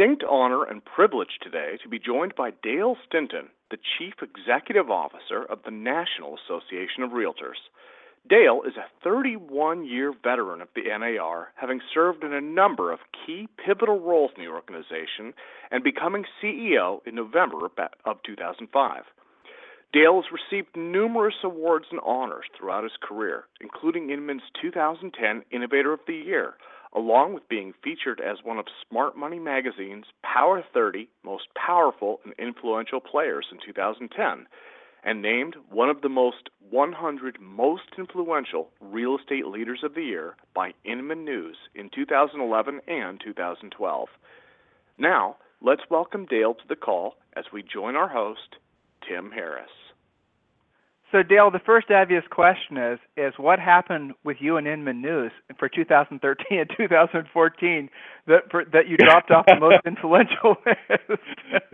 distinct honor and privilege today to be joined by Dale Stinton, the Chief Executive Officer of the National Association of Realtors. Dale is a 31 year veteran of the NAR, having served in a number of key pivotal roles in the organization and becoming CEO in November of 2005. Dale has received numerous awards and honors throughout his career, including Inman's 2010 Innovator of the Year, along with being featured as one of Smart Money Magazine's Power 30 Most Powerful and Influential Players in 2010, and named one of the most 100 most influential real estate leaders of the year by Inman News in 2011 and 2012. Now, let's welcome Dale to the call as we join our host, Tim Harris. So Dale, the first obvious question is is what happened with you and Inman News for 2013 and 2014 that for, that you dropped off the most influential list?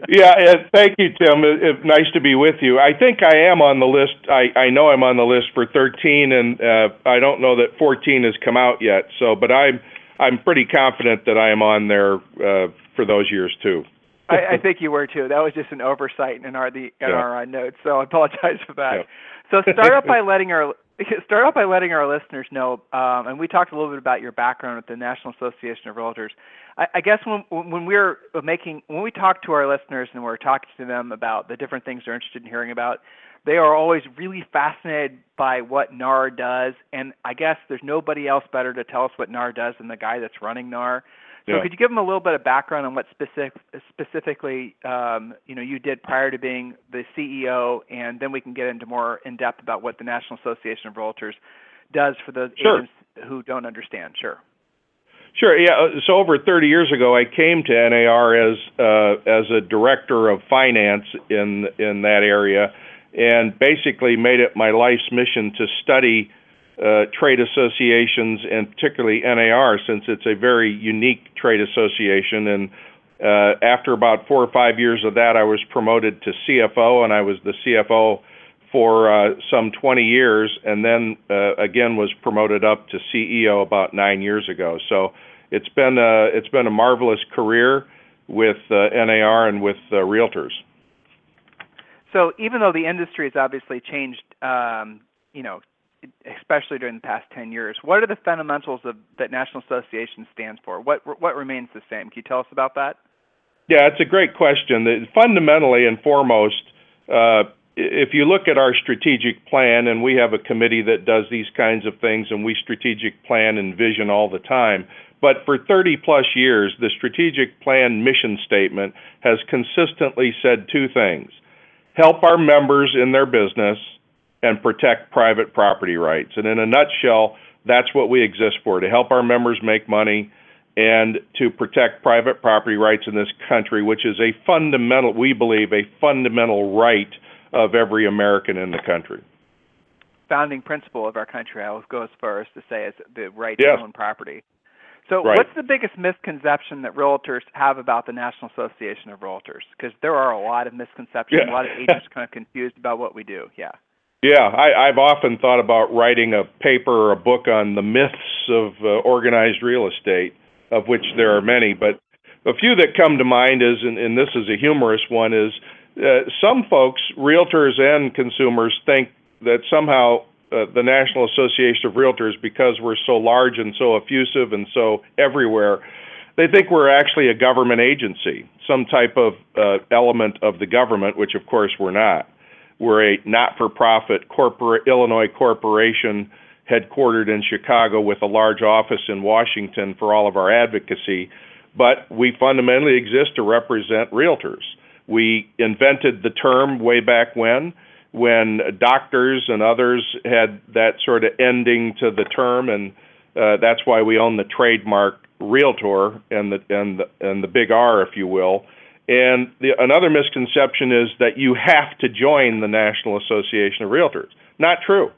yeah, thank you, Tim. It, it, nice to be with you. I think I am on the list. I, I know I'm on the list for 13, and uh, I don't know that 14 has come out yet. So, but I'm I'm pretty confident that I am on there uh, for those years too. I, I think you were too. That was just an oversight in our the in yeah. our uh, notes, so I apologize for that. Yeah. So start off by letting our start off by letting our listeners know, um, and we talked a little bit about your background with the National Association of Realtors. I, I guess when when we're making when we talk to our listeners and we're talking to them about the different things they're interested in hearing about, they are always really fascinated by what NAR does, and I guess there's nobody else better to tell us what NAR does than the guy that's running NAR. So yeah. could you give them a little bit of background on what specific, specifically um, you know you did prior to being the CEO, and then we can get into more in depth about what the National Association of Realtors does for those sure. agents who don't understand. Sure. Sure. Yeah. Uh, so over 30 years ago, I came to NAR as uh, as a director of finance in in that area, and basically made it my life's mission to study uh, trade associations and particularly NAR since it's a very unique trade association. And uh, after about four or five years of that, I was promoted to CFO, and I was the CFO for uh, some 20 years, and then uh, again was promoted up to CEO about nine years ago. So it's been a, it's been a marvelous career with uh, NAR and with uh, realtors. So even though the industry has obviously changed, um, you know, especially during the past 10 years. What are the fundamentals of, that National Association stands for? What what remains the same? Can you tell us about that? Yeah, it's a great question. Fundamentally and foremost, uh, if you look at our strategic plan, and we have a committee that does these kinds of things, and we strategic plan and vision all the time. But for 30 plus years, the strategic plan mission statement has consistently said two things help our members in their business and protect private property rights. And in a nutshell, that's what we exist for to help our members make money and to protect private property rights in this country, which is a fundamental, we believe, a fundamental right of every American in the country. Founding principle of our country, I will go as far as to say, is the right yes. to own property. So, right. what's the biggest misconception that realtors have about the National Association of Realtors? Because there are a lot of misconceptions. Yeah. A lot of agents kind of confused about what we do. Yeah. Yeah, I, I've often thought about writing a paper or a book on the myths of uh, organized real estate, of which there are many. But a few that come to mind is, and, and this is a humorous one, is uh, some folks, realtors and consumers, think that somehow uh, the National Association of Realtors, because we're so large and so effusive and so everywhere, they think we're actually a government agency, some type of uh, element of the government, which of course we're not. We're a not-for-profit corporate Illinois corporation headquartered in Chicago with a large office in Washington for all of our advocacy, but we fundamentally exist to represent realtors. We invented the term way back when, when doctors and others had that sort of ending to the term, and uh, that's why we own the trademark realtor and the and the, and the big R, if you will. And the, another misconception is that you have to join the National Association of Realtors. Not true.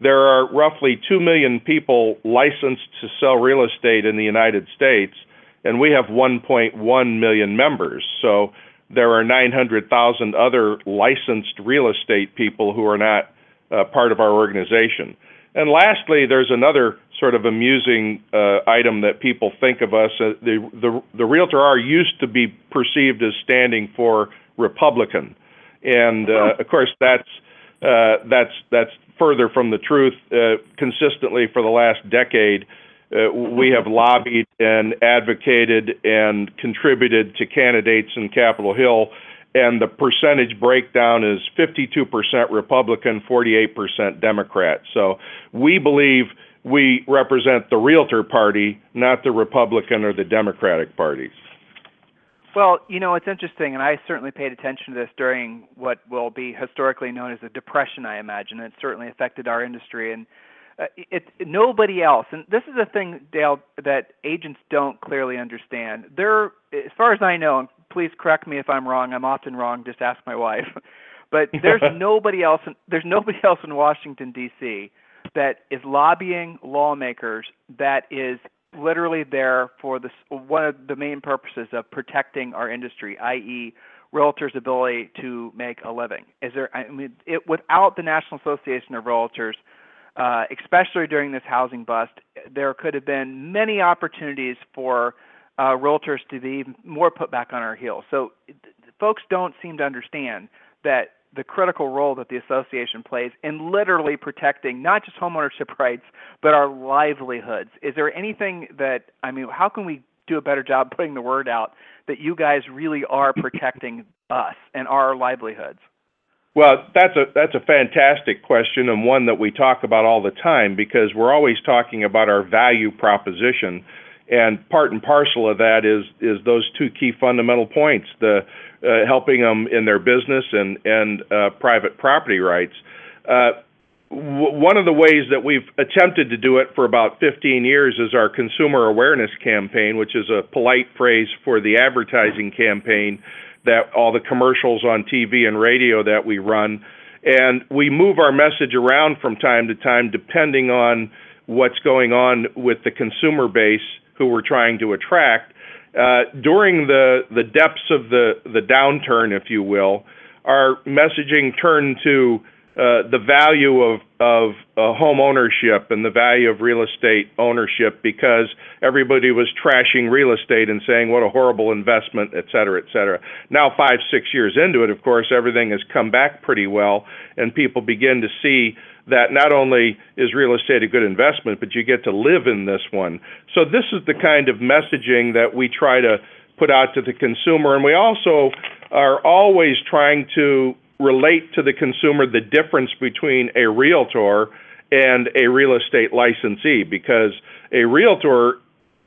There are roughly 2 million people licensed to sell real estate in the United States, and we have 1.1 million members. So there are 900,000 other licensed real estate people who are not uh, part of our organization. And lastly, there's another sort of amusing uh, item that people think of us. Uh, the, the the Realtor R used to be perceived as standing for Republican, and uh, of course that's uh, that's that's further from the truth. Uh, consistently for the last decade, uh, we have lobbied and advocated and contributed to candidates in Capitol Hill and the percentage breakdown is 52% Republican, 48% Democrat. So we believe we represent the Realtor Party, not the Republican or the Democratic parties. Well, you know, it's interesting, and I certainly paid attention to this during what will be historically known as the Depression, I imagine. It certainly affected our industry. And uh, it, nobody else, and this is a thing, Dale, that agents don't clearly understand. There, as far as I know, and please correct me if I'm wrong. I'm often wrong. Just ask my wife. But there's nobody else. In, there's nobody else in Washington D.C. that is lobbying lawmakers. That is literally there for this one of the main purposes of protecting our industry, i.e., realtors' ability to make a living. Is there? I mean, it, without the National Association of Realtors uh, especially during this housing bust, there could have been many opportunities for uh, realtors to be more put back on our heels. So folks don't seem to understand that the critical role that the association plays in literally protecting not just homeownership rights but our livelihoods. Is there anything that I mean, how can we do a better job putting the word out that you guys really are protecting us and our livelihoods? Well, that's a that's a fantastic question and one that we talk about all the time because we're always talking about our value proposition, and part and parcel of that is is those two key fundamental points: the uh, helping them in their business and and uh, private property rights. Uh, w- one of the ways that we've attempted to do it for about 15 years is our consumer awareness campaign, which is a polite phrase for the advertising campaign that all the commercials on TV and radio that we run, and we move our message around from time to time depending on what's going on with the consumer base who we're trying to attract. Uh, during the the depths of the the downturn, if you will, our messaging turned to uh, the value of of uh, home ownership and the value of real estate ownership because everybody was trashing real estate and saying what a horrible investment, et cetera, et cetera. Now, five six years into it, of course, everything has come back pretty well, and people begin to see that not only is real estate a good investment, but you get to live in this one. So this is the kind of messaging that we try to put out to the consumer, and we also are always trying to relate to the consumer the difference between a realtor and a real estate licensee because a realtor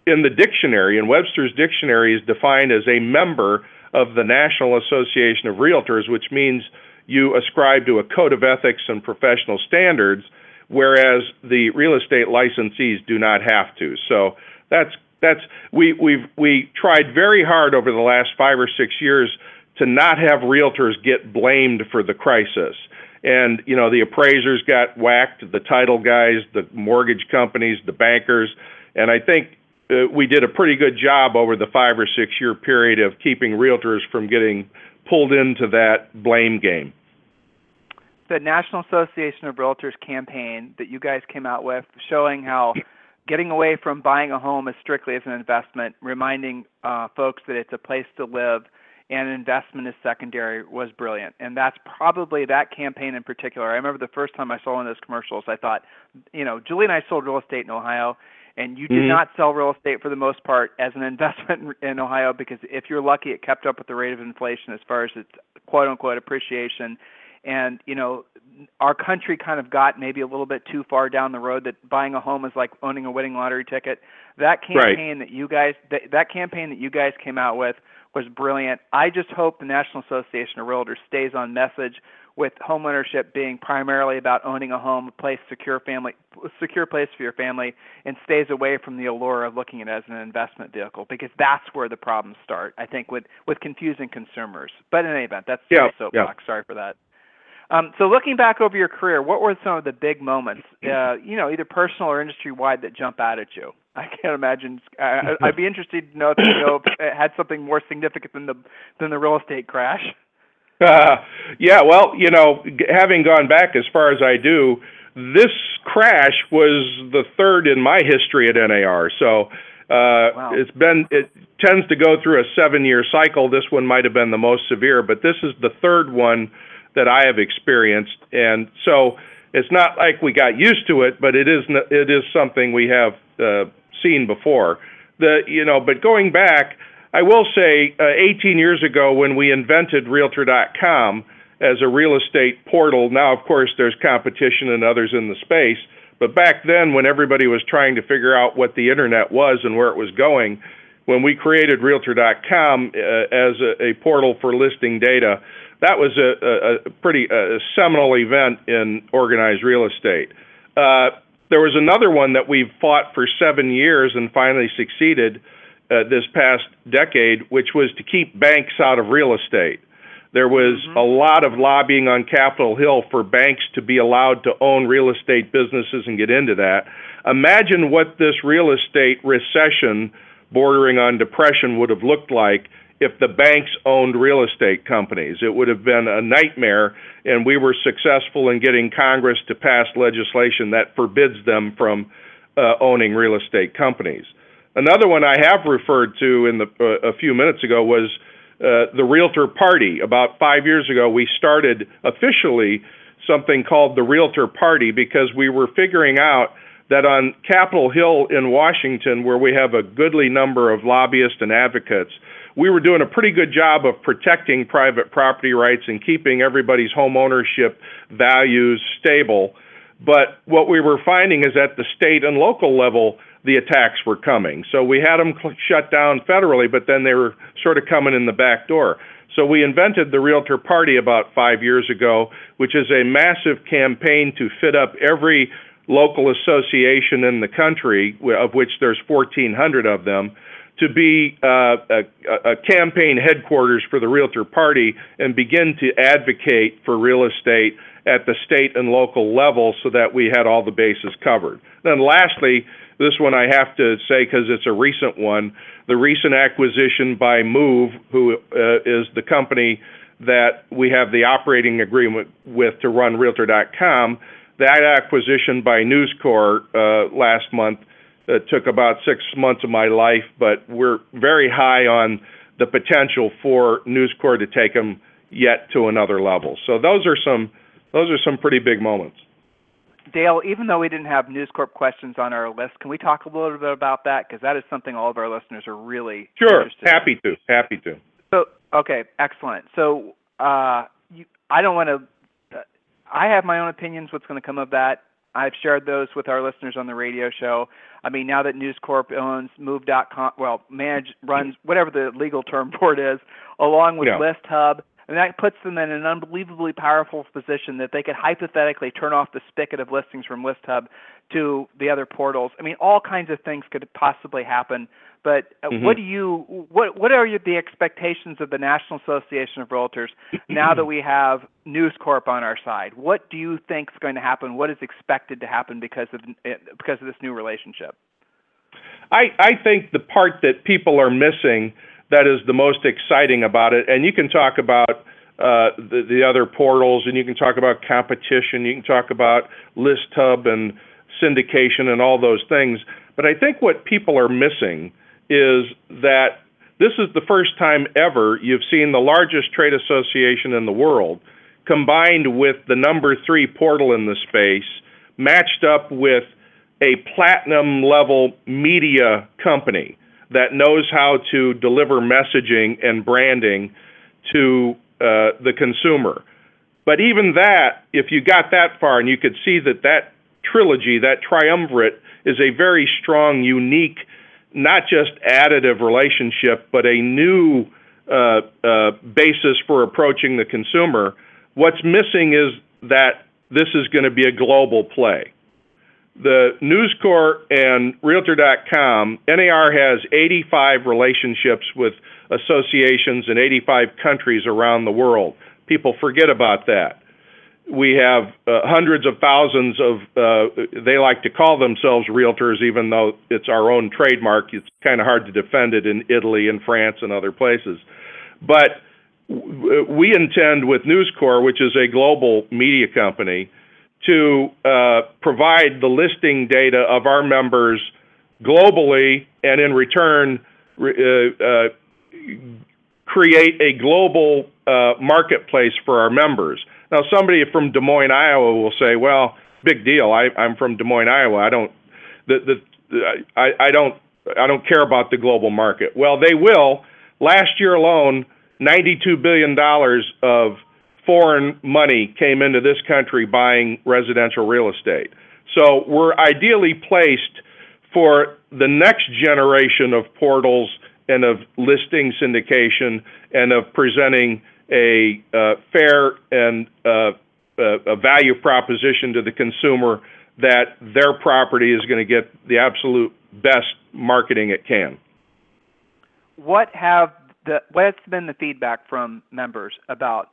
in the dictionary in Webster's dictionary is defined as a member of the National Association of Realtors which means you ascribe to a code of ethics and professional standards whereas the real estate licensees do not have to so that's that's we we've we tried very hard over the last 5 or 6 years to not have realtors get blamed for the crisis. And you know the appraisers got whacked, the title guys, the mortgage companies, the bankers, and I think uh, we did a pretty good job over the five or six year period of keeping realtors from getting pulled into that blame game. The National Association of Realtors campaign that you guys came out with, showing how getting away from buying a home as strictly as an investment, reminding uh, folks that it's a place to live and investment is secondary was brilliant. And that's probably that campaign in particular. I remember the first time I saw one of those commercials, I thought, you know, Julie and I sold real estate in Ohio, and you did mm-hmm. not sell real estate for the most part as an investment in Ohio because if you're lucky, it kept up with the rate of inflation as far as its quote unquote appreciation. And you know, our country kind of got maybe a little bit too far down the road that buying a home is like owning a winning lottery ticket. That campaign right. that you guys that, that campaign that you guys came out with was brilliant. I just hope the National Association of Realtors stays on message with homeownership being primarily about owning a home, a place secure family, secure place for your family, and stays away from the allure of looking at it as an investment vehicle because that's where the problems start. I think with with confusing consumers. But in any event, that's yeah, soapbox. Yeah. Sorry for that. Um, so looking back over your career, what were some of the big moments, uh, you know, either personal or industry wide, that jump out at you? I can't imagine. Uh, I'd be interested to know if you know had something more significant than the than the real estate crash. Uh, yeah, well, you know, having gone back as far as I do, this crash was the third in my history at NAR. So uh, wow. it's been it tends to go through a seven year cycle. This one might have been the most severe, but this is the third one that I have experienced, and so it's not like we got used to it, but it is it is something we have uh, seen before. The you know, but going back, I will say, uh, 18 years ago when we invented Realtor.com as a real estate portal. Now, of course, there's competition and others in the space. But back then, when everybody was trying to figure out what the internet was and where it was going, when we created Realtor.com uh, as a, a portal for listing data, that was a, a, a pretty a seminal event in organized real estate. Uh, there was another one that we've fought for seven years and finally succeeded uh, this past decade, which was to keep banks out of real estate. There was mm-hmm. a lot of lobbying on Capitol Hill for banks to be allowed to own real estate businesses and get into that. Imagine what this real estate recession bordering on depression would have looked like if the banks owned real estate companies. It would have been a nightmare, and we were successful in getting Congress to pass legislation that forbids them from uh, owning real estate companies. Another one I have referred to in the uh, a few minutes ago was uh, the Realtor Party. About five years ago, we started officially something called the Realtor Party because we were figuring out that on Capitol Hill in Washington, where we have a goodly number of lobbyists and advocates, we were doing a pretty good job of protecting private property rights and keeping everybody's home ownership values stable. But what we were finding is at the state and local level, the attacks were coming. So we had them shut down federally, but then they were sort of coming in the back door. So we invented the Realtor Party about five years ago, which is a massive campaign to fit up every local association in the country, of which there's 1,400 of them, to be uh, a, a, campaign headquarters for the Realtor Party and begin to advocate for real estate at the state and local level so that we had all the bases covered. Then, lastly, this one I have to say because it's a recent one the recent acquisition by Move, who uh, is the company that we have the operating agreement with to run Realtor.com. That acquisition by News Corp uh, last month it took about six months of my life, but we're very high on the potential for News Corp to take them yet to another level. So those are some those are some pretty big moments. Dale, even though we didn't have News Corp questions on our list, can we talk a little bit about that? Because that is something all of our listeners are really sure. Happy in. to, happy to. So, okay, excellent. So, uh, you, I don't want to. Uh, I have my own opinions. What's going to come of that? I've shared those with our listeners on the radio show. I mean, now that News Corp owns Move.com, well, manage runs whatever the legal term for it is, along with yeah. ListHub, and that puts them in an unbelievably powerful position that they could hypothetically turn off the spigot of listings from ListHub to the other portals. I mean, all kinds of things could possibly happen. But uh, mm-hmm. what do you what what are the expectations of the National Association of Realtors now that we have News Corp on our side? What do you think is going to happen? What is expected to happen because of eh, because of this new relationship? I I think the part that people are missing that is the most exciting about it, and you can talk about uh, the, the other portals, and you can talk about competition, you can talk about ListHub and syndication and all those things. But I think what people are missing is that this is the first time ever you've seen the largest trade association in the world combined with the number three portal in the space matched up with a platinum level media company that knows how to deliver messaging and branding to uh, the consumer. But even that, if you got that far and you could see that that trilogy, that triumvirate, is a very strong, unique not just additive relationship, but a new uh, uh, basis for approaching the consumer. What's missing is that this is going to be a global play. The News Corp and Realtor.com, NAR has 85 relationships with associations in 85 countries around the world. People forget about that. We have uh, hundreds of thousands of uh, they like to call themselves realtors even though it's our own trademark. It's kind of hard to defend it in Italy and France and other places. But we intend with News Corp which is a global media company to uh, provide the listing data of our members globally and in return uh, uh, create a global uh, marketplace for our members now, somebody from Des Moines, Iowa, will say, "Well, big deal. I, I'm from Des Moines, Iowa. I don't, the, the, the I, I don't, I don't care about the global market." Well, they will. Last year alone, 92 billion dollars of foreign money came into this country buying residential real estate. So we're ideally placed for the next generation of portals and of listing syndication and of presenting a uh, fair and uh, a value proposition to the consumer that their property is going to get the absolute best marketing it can. What have the what's been the feedback from members about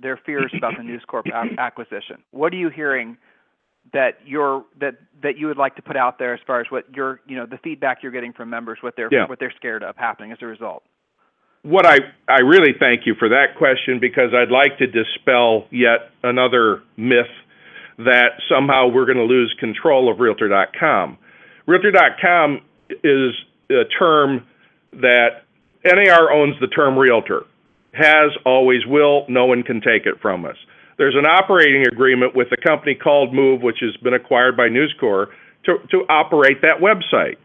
their fears about the News Corp acquisition? What are you hearing that you're that that you would like to put out there as far as what you're you know the feedback you're getting from members what they're yeah. what they're scared of happening as a result? what I, I really thank you for that question because I'd like to dispel yet another myth that somehow we're going to lose control of Realtor.com. Realtor.com is a term that NAR owns the term realtor, has, always will, no one can take it from us. There's an operating agreement with a company called Move, which has been acquired by News Corp, to, to operate that website.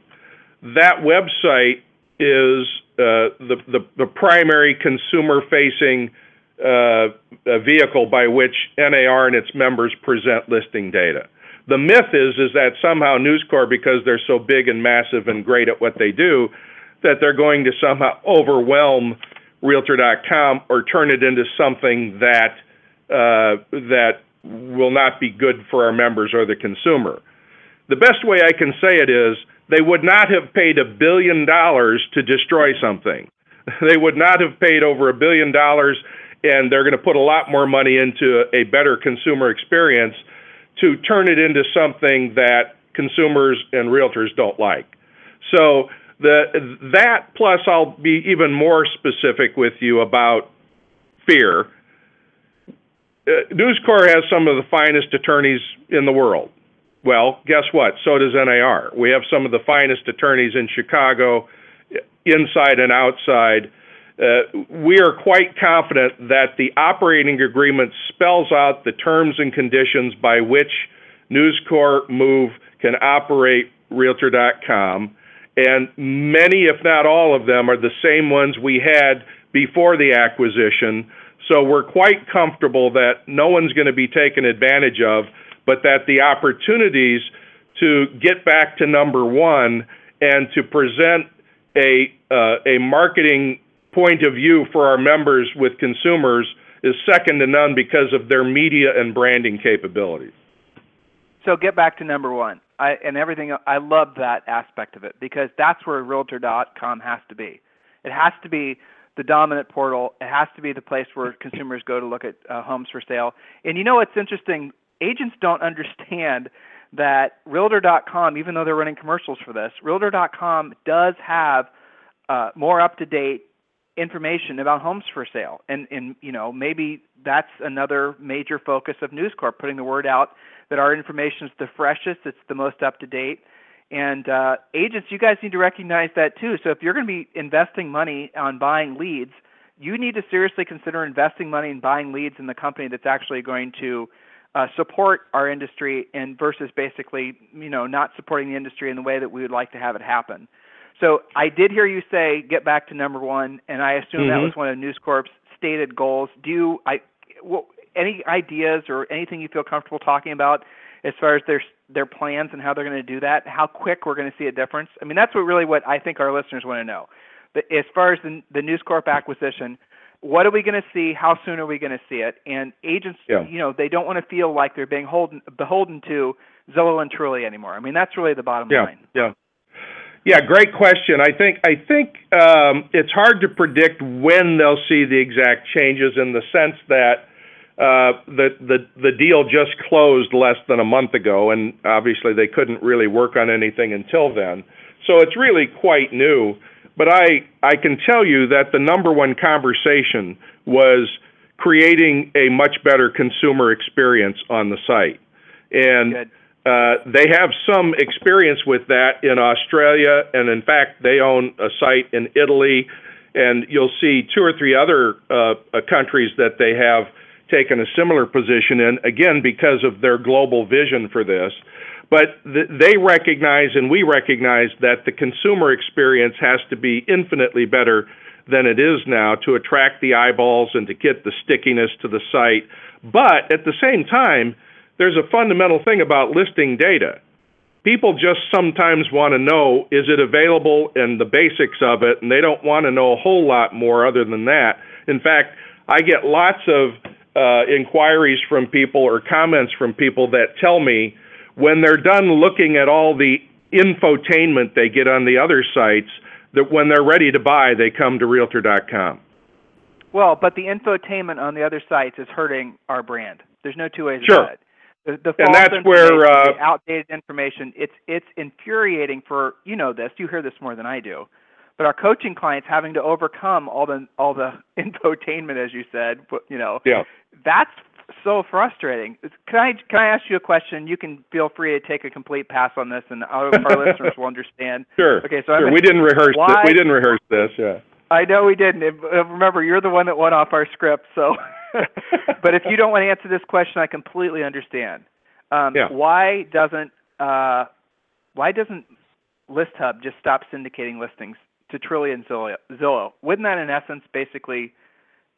That website is uh, the, the, the primary consumer facing uh, vehicle by which NAR and its members present listing data. The myth is is that somehow News Corp, because they're so big and massive and great at what they do, that they're going to somehow overwhelm Realtor.com or turn it into something that uh, that will not be good for our members or the consumer. The best way I can say it is they would not have paid a billion dollars to destroy something. They would not have paid over a billion dollars, and they're going to put a lot more money into a better consumer experience to turn it into something that consumers and realtors don't like. So that plus I'll be even more specific with you about fear. Uh, News Corp has some of the finest attorneys in the world. Well, guess what? So does NAR. We have some of the finest attorneys in Chicago, inside and outside. Uh, we are quite confident that the operating agreement spells out the terms and conditions by which News Corp Move can operate Realtor.com, and many, if not all of them, are the same ones we had before the acquisition. So we're quite comfortable that no one's going to be taken advantage of but that the opportunities to get back to number one and to present a uh, a marketing point of view for our members with consumers is second to none because of their media and branding capabilities. So get back to number one. I, and everything. I love that aspect of it because that's where Realtor.com has to be. It has to be the dominant portal. It has to be the place where consumers go to look at uh, homes for sale. And you know what's interesting? agents don't understand that Realtor.com, even though they're running commercials for this, Realtor.com does have uh, more up to date information about homes for sale, and and you know maybe that's another major focus of News Corp, putting the word out that our information is the freshest, it's the most up to date. And uh, agents, you guys need to recognize that too. So if you're going to be investing money on buying leads, you need to seriously consider investing money in buying leads in the company that's actually going to uh, support our industry and versus basically you know not supporting the industry in the way that we would like to have it happen. So I did hear you say get back to number one, and I assume mm-hmm. that was one of News Corp's stated goals. Do you, I well, any ideas or anything you feel comfortable talking about as far as their their plans and how they're going to do that? How quick we're going to see a difference? I mean, that's what really what I think our listeners want to know. But as far as the, the News Corp acquisition, what are we going to see? How soon are we going to see it? And agents, yeah. you know, they don't want to feel like they're being holden, beholden to Zillow and Trulia anymore. I mean, that's really the bottom yeah, line. Yeah. Yeah, great question. I think I think um, it's hard to predict when they'll see the exact changes in the sense that uh, the the the deal just closed less than a month ago, and obviously they couldn't really work on anything until then. So it's really quite new. But I I can tell you that the number one conversation was creating a much better consumer experience on the site, and. Uh, they have some experience with that in Australia, and in fact, they own a site in Italy, and you'll see two or three other uh, uh countries that they have taken a similar position in, again, because of their global vision for this. But th- they recognize and we recognize that the consumer experience has to be infinitely better than it is now to attract the eyeballs and to get the stickiness to the site. But at the same time, there's a fundamental thing about listing data. People just sometimes want to know is it available and the basics of it, and they don't want to know a whole lot more other than that. In fact, I get lots of uh, inquiries from people or comments from people that tell me when they're done looking at all the infotainment they get on the other sites, that when they're ready to buy, they come to Realtor.com. Well, but the infotainment on the other sites is hurting our brand. There's no two ways sure. about it. The, the and that's where uh, outdated information. It's it's infuriating for you know this. You hear this more than I do but our coaching clients having to overcome all the all the infotainment as you said you know yeah. that's so frustrating can i can i ask you a question you can feel free to take a complete pass on this and our, our listeners will understand sure okay so sure. we didn't rehearse why, this. we didn't rehearse this yeah i know we didn't remember you're the one that went off our script so but if you don't want to answer this question i completely understand um, yeah. why doesn't uh, why doesn't ListHub just stop syndicating listings to and Zillow. Wouldn't that, in essence, basically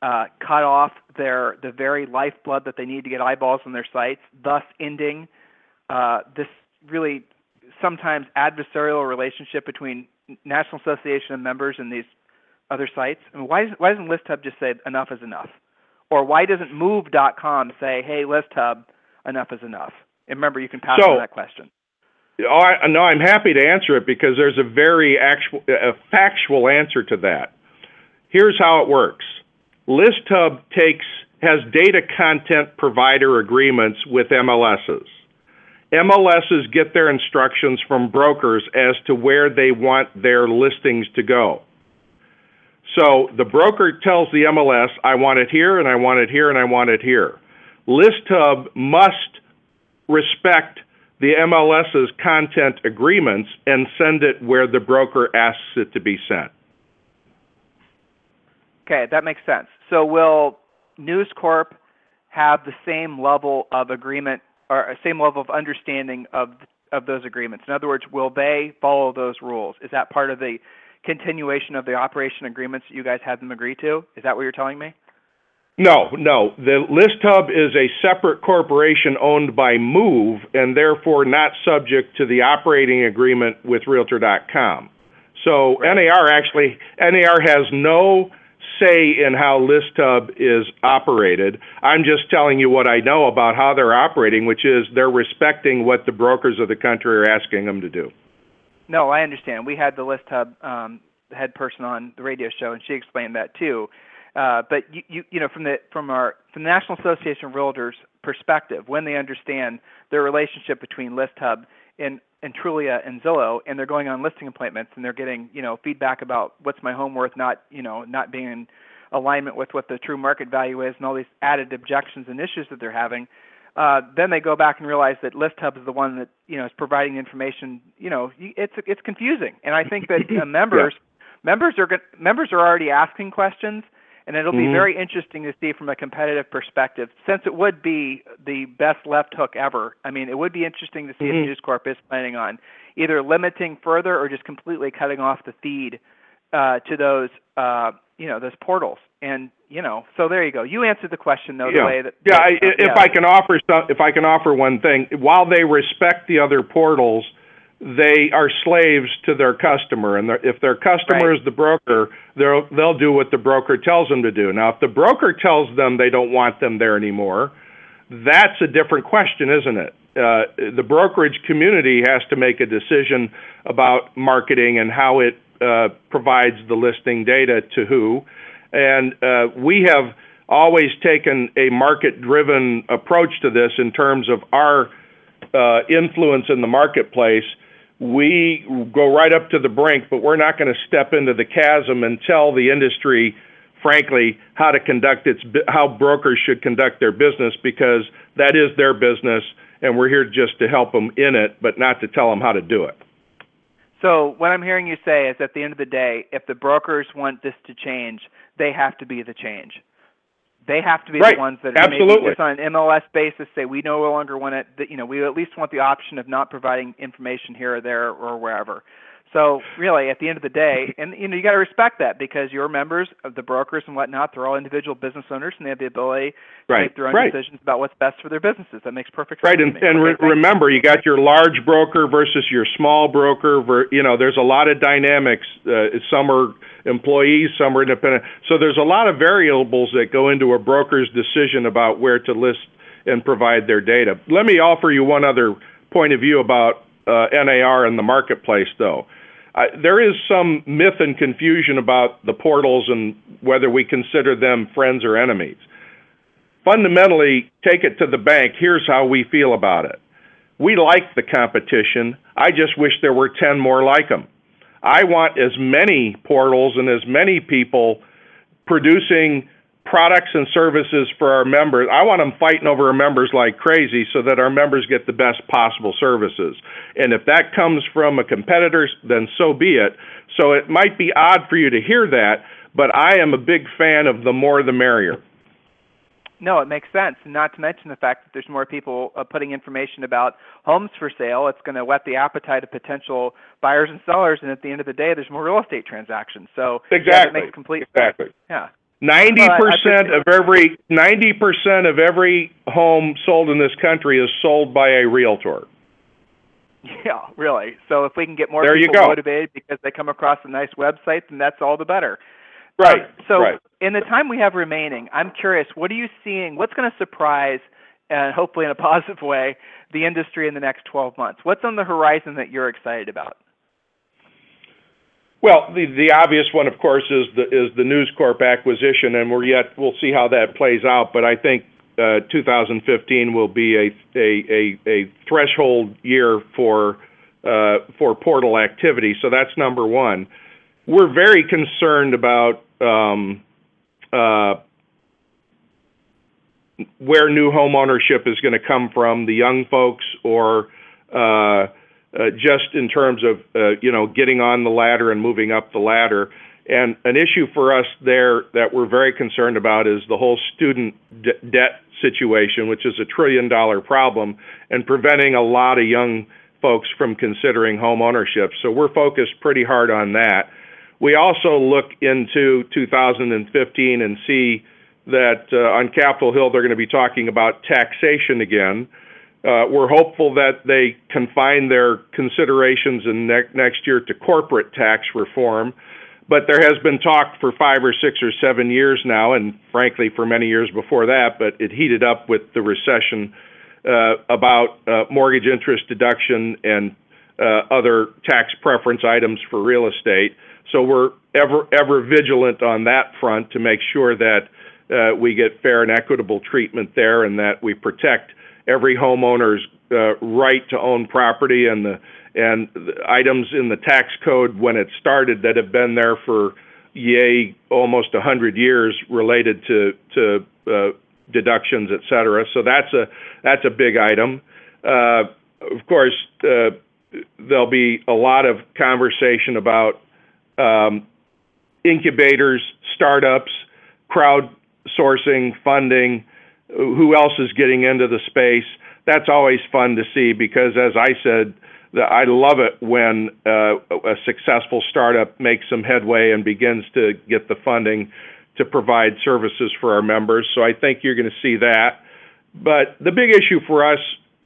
uh, cut off their the very lifeblood that they need to get eyeballs on their sites, thus ending uh, this really sometimes adversarial relationship between National Association of members and these other sites? I mean, why, why doesn't ListHub just say enough is enough? Or why doesn't Move.com say, hey, ListHub, enough is enough? And remember, you can pass so, on that question. Oh, I, no, I'm happy to answer it because there's a very actual, a factual answer to that. Here's how it works. ListHub takes has data content provider agreements with MLSs. MLSs get their instructions from brokers as to where they want their listings to go. So the broker tells the MLS, I want it here, and I want it here, and I want it here. ListHub must respect the MLS's content agreements and send it where the broker asks it to be sent. Okay, that makes sense. So will News Corp have the same level of agreement or same level of understanding of of those agreements? In other words, will they follow those rules? Is that part of the continuation of the operation agreements that you guys had them agree to? Is that what you're telling me? No, no. The ListHub is a separate corporation owned by Move and therefore not subject to the operating agreement with Realtor.com. So right. NAR actually NAR has no say in how ListHub is operated. I'm just telling you what I know about how they're operating, which is they're respecting what the brokers of the country are asking them to do. No, I understand. We had the ListHub um, head person on the radio show, and she explained that too. Uh, but you, you, you know, from the from our from the National Association of Realtors perspective, when they understand their relationship between ListHub and and Trulia and Zillow, and they're going on listing appointments and they're getting you know feedback about what's my home worth, not you know not being in alignment with what the true market value is, and all these added objections and issues that they're having. Uh, then they go back and realize that ListHub is the one that you know is providing information. You know, it's it's confusing, and I think that uh, members yeah. members are members are already asking questions and it'll mm-hmm. be very interesting to see from a competitive perspective, since it would be the best left hook ever. I mean, it would be interesting to see mm-hmm. if News Corp is planning on either limiting further or just completely cutting off the feed uh, to those, uh, you know, those portals. And you know, so there you go. You answered the question though yeah. the way that. Yeah, that, I, if yeah. I can offer some, if I can offer one thing, while they respect the other portals, they are slaves to their customer, and if their customer right. is the broker, they'll they'll do what the broker tells them to do. Now, if the broker tells them they don't want them there anymore, that's a different question, isn't it? Uh, the brokerage community has to make a decision about marketing and how it uh, provides the listing data to who. And uh, we have always taken a market driven approach to this in terms of our uh, influence in the marketplace. We go right up to the brink, but we're not going to step into the chasm and tell the industry, frankly, how to conduct its how brokers should conduct their business because that is their business, and we're here just to help them in it, but not to tell them how to do it. So what I'm hearing you say is at the end of the day, if the brokers want this to change, they have to be the change. They have to be right. the ones that Absolutely. just on an MLS basis say we no longer want it. You know, we at least want the option of not providing information here or there or wherever. So really, at the end of the day, and you know, you got to respect that because your members of the brokers and whatnot, they're all individual business owners and they have the ability to right. make their own right. decisions about what's best for their businesses. That makes perfect sense. Right, and, and re- remember, you got your large broker versus your small broker. Ver- you know, there's a lot of dynamics. Uh, some are employees, some are independent. So there's a lot of variables that go into a broker's decision about where to list and provide their data. Let me offer you one other point of view about uh, NAR in the marketplace, though. There is some myth and confusion about the portals and whether we consider them friends or enemies. Fundamentally, take it to the bank. Here's how we feel about it. We like the competition. I just wish there were 10 more like them. I want as many portals and as many people producing products and services for our members. I want them fighting over our members like crazy so that our members get the best possible services. And if that comes from a competitor, then so be it. So it might be odd for you to hear that, but I am a big fan of the more the merrier. No, it makes sense. Not to mention the fact that there's more people uh, putting information about homes for sale. It's going to whet the appetite of potential buyers and sellers. And at the end of the day, there's more real estate transactions. So exactly, yeah, that makes complete exactly. sense. Yeah. Ninety percent of every ninety percent of every home sold in this country is sold by a realtor. Yeah, really. So if we can get more there people motivated because they come across a nice website, then that's all the better. Right. Um, so right. in the time we have remaining, I'm curious, what are you seeing? What's going to surprise, and hopefully in a positive way, the industry in the next 12 months? What's on the horizon that you're excited about? Well, the obvious one, of course, is the News Corp acquisition, and we're yet we'll see how that plays out. But I think uh, 2015 will be a threshold year for uh, for portal activity. So that's number one. We're very concerned about um, uh, where new home ownership is going to come from, the young folks or uh, just in terms of uh, you know getting on the ladder and moving up the ladder. And an issue for us there that we're very concerned about is the whole student de- debt situation, which is a trillion dollar problem and preventing a lot of young folks from considering home ownership. So we're focused pretty hard on that. We also look into 2015 and see that uh, on Capitol Hill they're going to be talking about taxation again. Uh, we're hopeful that they confine their considerations in ne- next year to corporate tax reform. But there has been talk for five or six or seven years now, and frankly, for many years before that, but it heated up with the recession uh, about uh, mortgage interest deduction and other tax preference items for real estate. So we're ever vigilant on that front to make sure that we get fair and equitable treatment there, and that we protect every homeowner's uh, right to own property and the and the items in the tax code when it started that have been there for yay almost a hundred years related to to uh, deductions, et cetera. So that's a that's a big item. Uh, of course, uh, there'll be a lot of conversation about um, incubators, startups, crowdsourcing, funding who else is getting into the space. That's always fun to see because, as I said, the, I love it when uh, a successful startup makes some headway and begins to get the funding to provide services for our members. So I think you're going to see that. But the big issue for us,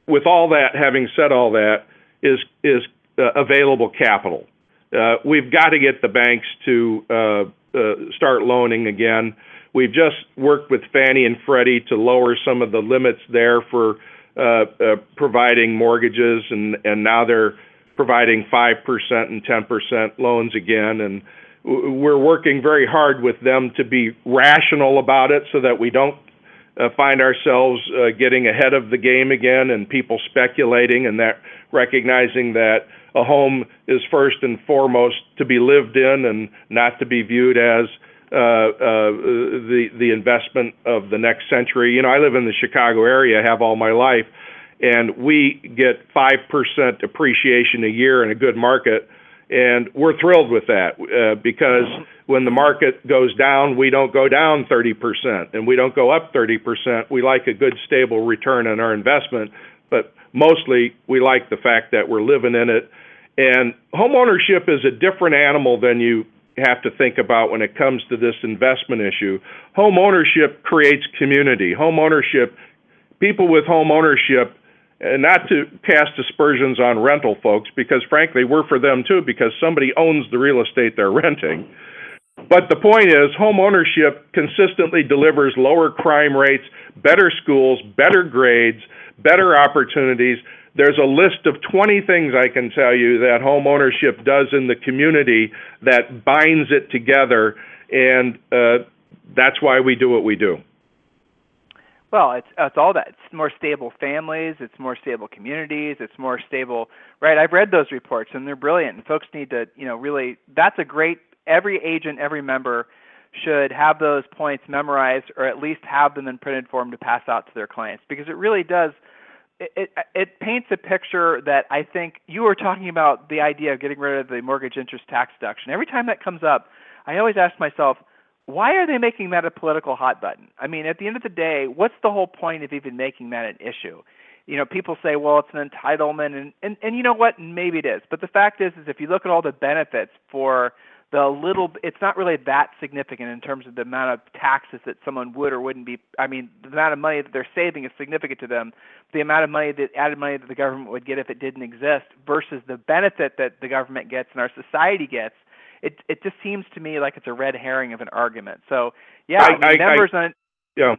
with all that, having said all that, is is uh, available capital. Uh, we've got to get the banks to uh, uh, start loaning again. We've just worked with Fannie and Freddie to lower some of the limits there for uh, uh, providing mortgages, and, and now they're providing 5% and 10% loans again. And we're working very hard with them to be rational about it so that we don't uh, find ourselves getting ahead of the game again and people speculating and that recognizing that a home is first and foremost to be lived in and not to be viewed as uh, uh, the the investment of the next century. You know, I live in the Chicago area, have all my life, and we get five percent appreciation a year in a good market, and we're thrilled with that uh, because when the market goes down, we don't go down 30%, and we don't go up 30%. We like a good, stable return on our investment, but mostly we like the fact that we're living in it. And homeownership is a different animal than you have to think about when it comes to this investment issue. Home ownership creates community. Home ownership, people with home ownership, and not to cast aspersions on rental folks, because frankly, we're for them too, because somebody owns the real estate they're renting. But the point is, home ownership consistently delivers lower crime rates, better schools, better grades, better opportunities. There's a list of 20 things I can tell you that home ownership does in the community that binds it together, and uh, that's why we do what we do. Well, it's it's all that. It's more stable families, it's more stable communities, it's more stable. Right? I've read those reports and they're brilliant. And folks need to, you know, really. That's a great. Every agent, every member should have those points memorized, or at least have them in printed form to pass out to their clients, because it really does it, it, paints a picture that I think you were talking about the idea of getting rid of the mortgage interest tax deduction. Every time that comes up, I always ask myself, why are they making that a political hot button? I mean, at the end of the day, what's the whole point of even making that an issue? You know, people say, well, it's an entitlement, and and and you know what? Maybe it is, but the fact is, is if you look at all the benefits for the little it's not really that significant in terms of the amount of taxes that someone would or wouldn't be i mean the amount of money that they're saving is significant to them. The amount of money that added money that the government would get if it didn't exist versus the benefit that the government gets and our society gets it it just seems to me like it's a red herring of an argument. So yeah I, members I, on yeah.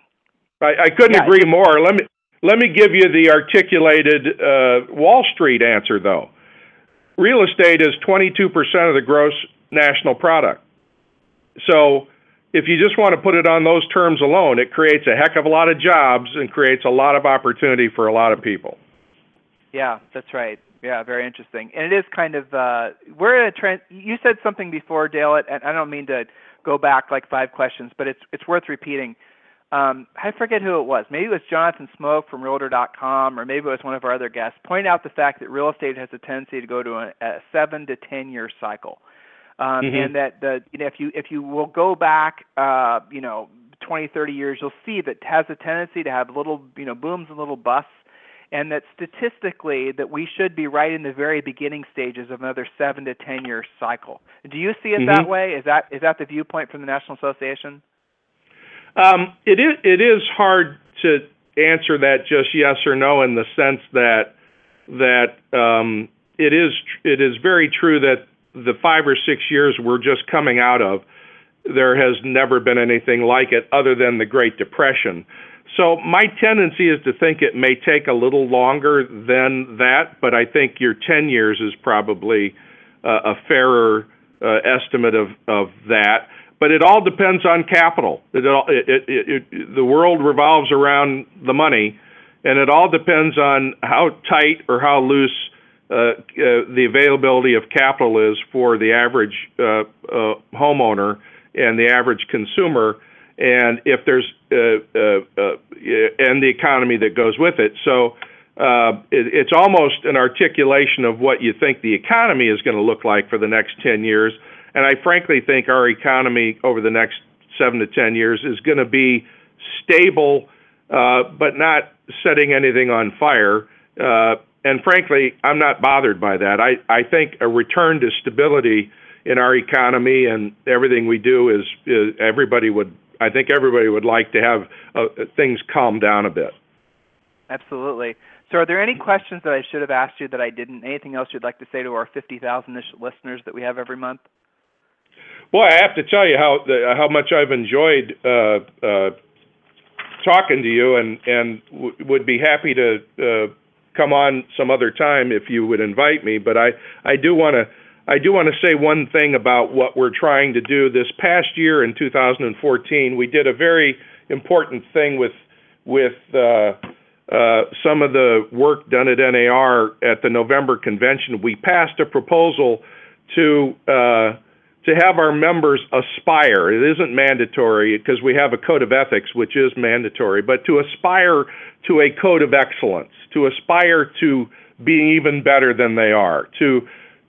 I, I couldn't yeah, agree more. Let me let me give you the articulated uh, wall street answer though. Real estate is 22% of the gross national product. So if you just want to put it on those terms alone, it creates a heck of a lot of jobs and creates a lot of opportunity for a lot of people. Yeah, that's right. Yeah, very interesting. And it is kind of uh, we're in a trend. You said something before, Dale, and I don't mean to go back like five questions, but it's it's worth repeating. Um, I forget who it was. Maybe it was Jonathan Smoke from Realtor.com, or maybe it was one of our other guests. Point out the fact that real estate has a tendency to go to a, a seven to ten year cycle um, mm-hmm. and that the you know if you if you will go back uh, you know 20 30 years you'll see that it has a tendency to have little you know booms and little busts and that statistically that we should be right in the very beginning stages of another 7 to 10 year cycle. Do you see it mm-hmm. that way? Is that is that the viewpoint from the National Association? Um, it is it is hard to answer that just yes or no in the sense that that um, it is it is very true that the five or six years we're just coming out of, there has never been anything like it other than the Great Depression. So my tendency is to think it may take a little longer than that, but I think your 10 years is probably uh, a fairer uh, estimate of, of that. But it all depends on capital. It, it, it, it, the world revolves around the money, and it all depends on how tight or how loose Uh, uh, the availability of capital is for the average uh, uh homeowner and the average consumer, and if there's and the economy that goes with it. So. Uh, it, it's almost an articulation of what you think the economy is going to look like for the next 10 years. And I frankly think our economy over the next seven to 10 years is going to be stable, uh, but not setting anything on fire. And frankly, I'm not bothered by that. I, I think a return to stability in our economy and everything we do is, is everybody would. I think everybody would like to have uh, things calm down a bit. Absolutely. So, are there any questions that I should have asked you that I didn't? Anything else you'd like to say to our 50,000 ish listeners that we have every month? Well, I have to tell you how the, how much I've enjoyed uh, uh, talking to you, and and w- would be happy to uh, come on some other time if you would invite me. But I I do want to I do want to say one thing about what we're trying to do. This past year in 2014, we did a very important thing with with uh, uh, some of the work done at NAR at the November convention. We passed a proposal to uh, to have our members aspire. It isn't mandatory because we have a code of ethics, which is mandatory, but to aspire to a code of excellence, to aspire to being even better than they are, to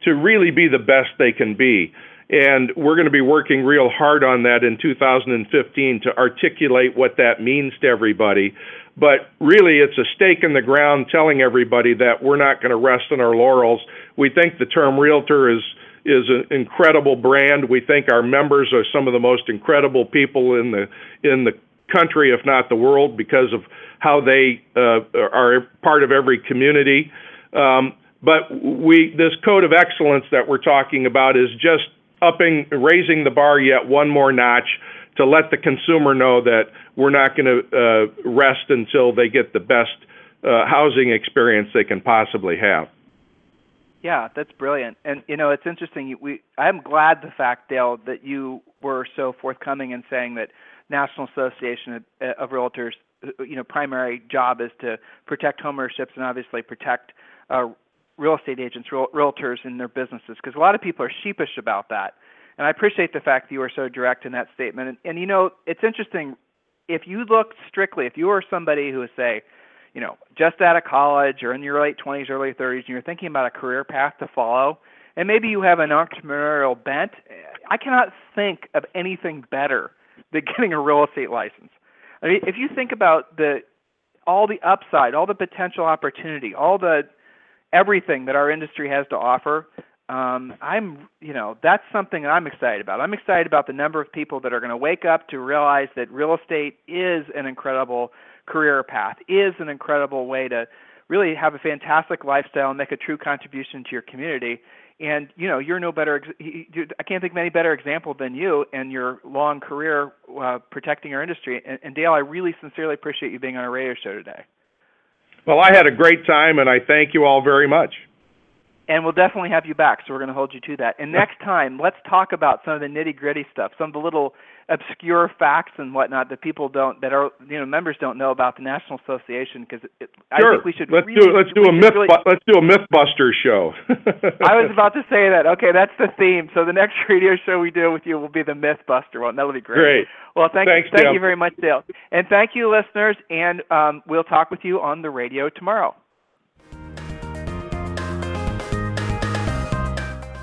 to really be the best they can be. And we're going to be working real hard on that in 2015 to articulate what that means to everybody. But really, it's a stake in the ground telling everybody that we're not going to rest on our laurels. We think the term realtor is is an incredible brand. We think our members are some of the most incredible people in the in the country, if not the world, because of how they uh, are part of every community. Um, but we this code of excellence that we're talking about is just upping, raising the bar yet one more notch to let the consumer know that we're not going to uh, rest until they get the best uh, housing experience they can possibly have. Yeah, that's brilliant. And you know, it's interesting. We I'm glad the fact, Dale, that you were so forthcoming in saying that National Association of, of Realtors, uh, you know, primary job is to protect homeownerships and obviously protect uh, real estate agents, real, realtors in their businesses, because a lot of people are sheepish about that. And I appreciate the fact that you were so direct in that statement. And, and you know, it's interesting. If you look strictly, if you are somebody who is, say, you know, just out of college or in your late 20s, early 30s, and you're thinking about a career path to follow, and maybe you have an entrepreneurial bent, I cannot think of anything better than getting a real estate license. I mean, if you think about the all the upside, all the potential opportunity, all the everything that our industry has to offer, um, I'm, you know, that's something that I'm excited about. I'm excited about the number of people that are going to wake up to realize that real estate is an incredible career path, is an incredible way to really have a fantastic lifestyle and make a true contribution to your community. And you know, you're no better. I can't think of any better example than you and your long career uh, protecting our industry. And, and Dale, I really sincerely appreciate you being on our radio show today. Well, I had a great time, and I thank you all very much. And we'll definitely have you back, so we're going to hold you to that. And next time, let's talk about some of the nitty gritty stuff, some of the little obscure facts and whatnot that people don't, that are you know members don't know about the National Association. Because sure. I think we should let's really, do let's do a myth really, let's do a MythBusters show. I was about to say that. Okay, that's the theme. So the next radio show we do with you will be the MythBuster one. That'll be great. Great. Well, thank Thanks, thank Tim. you very much, Dale, and thank you, listeners. And um, we'll talk with you on the radio tomorrow.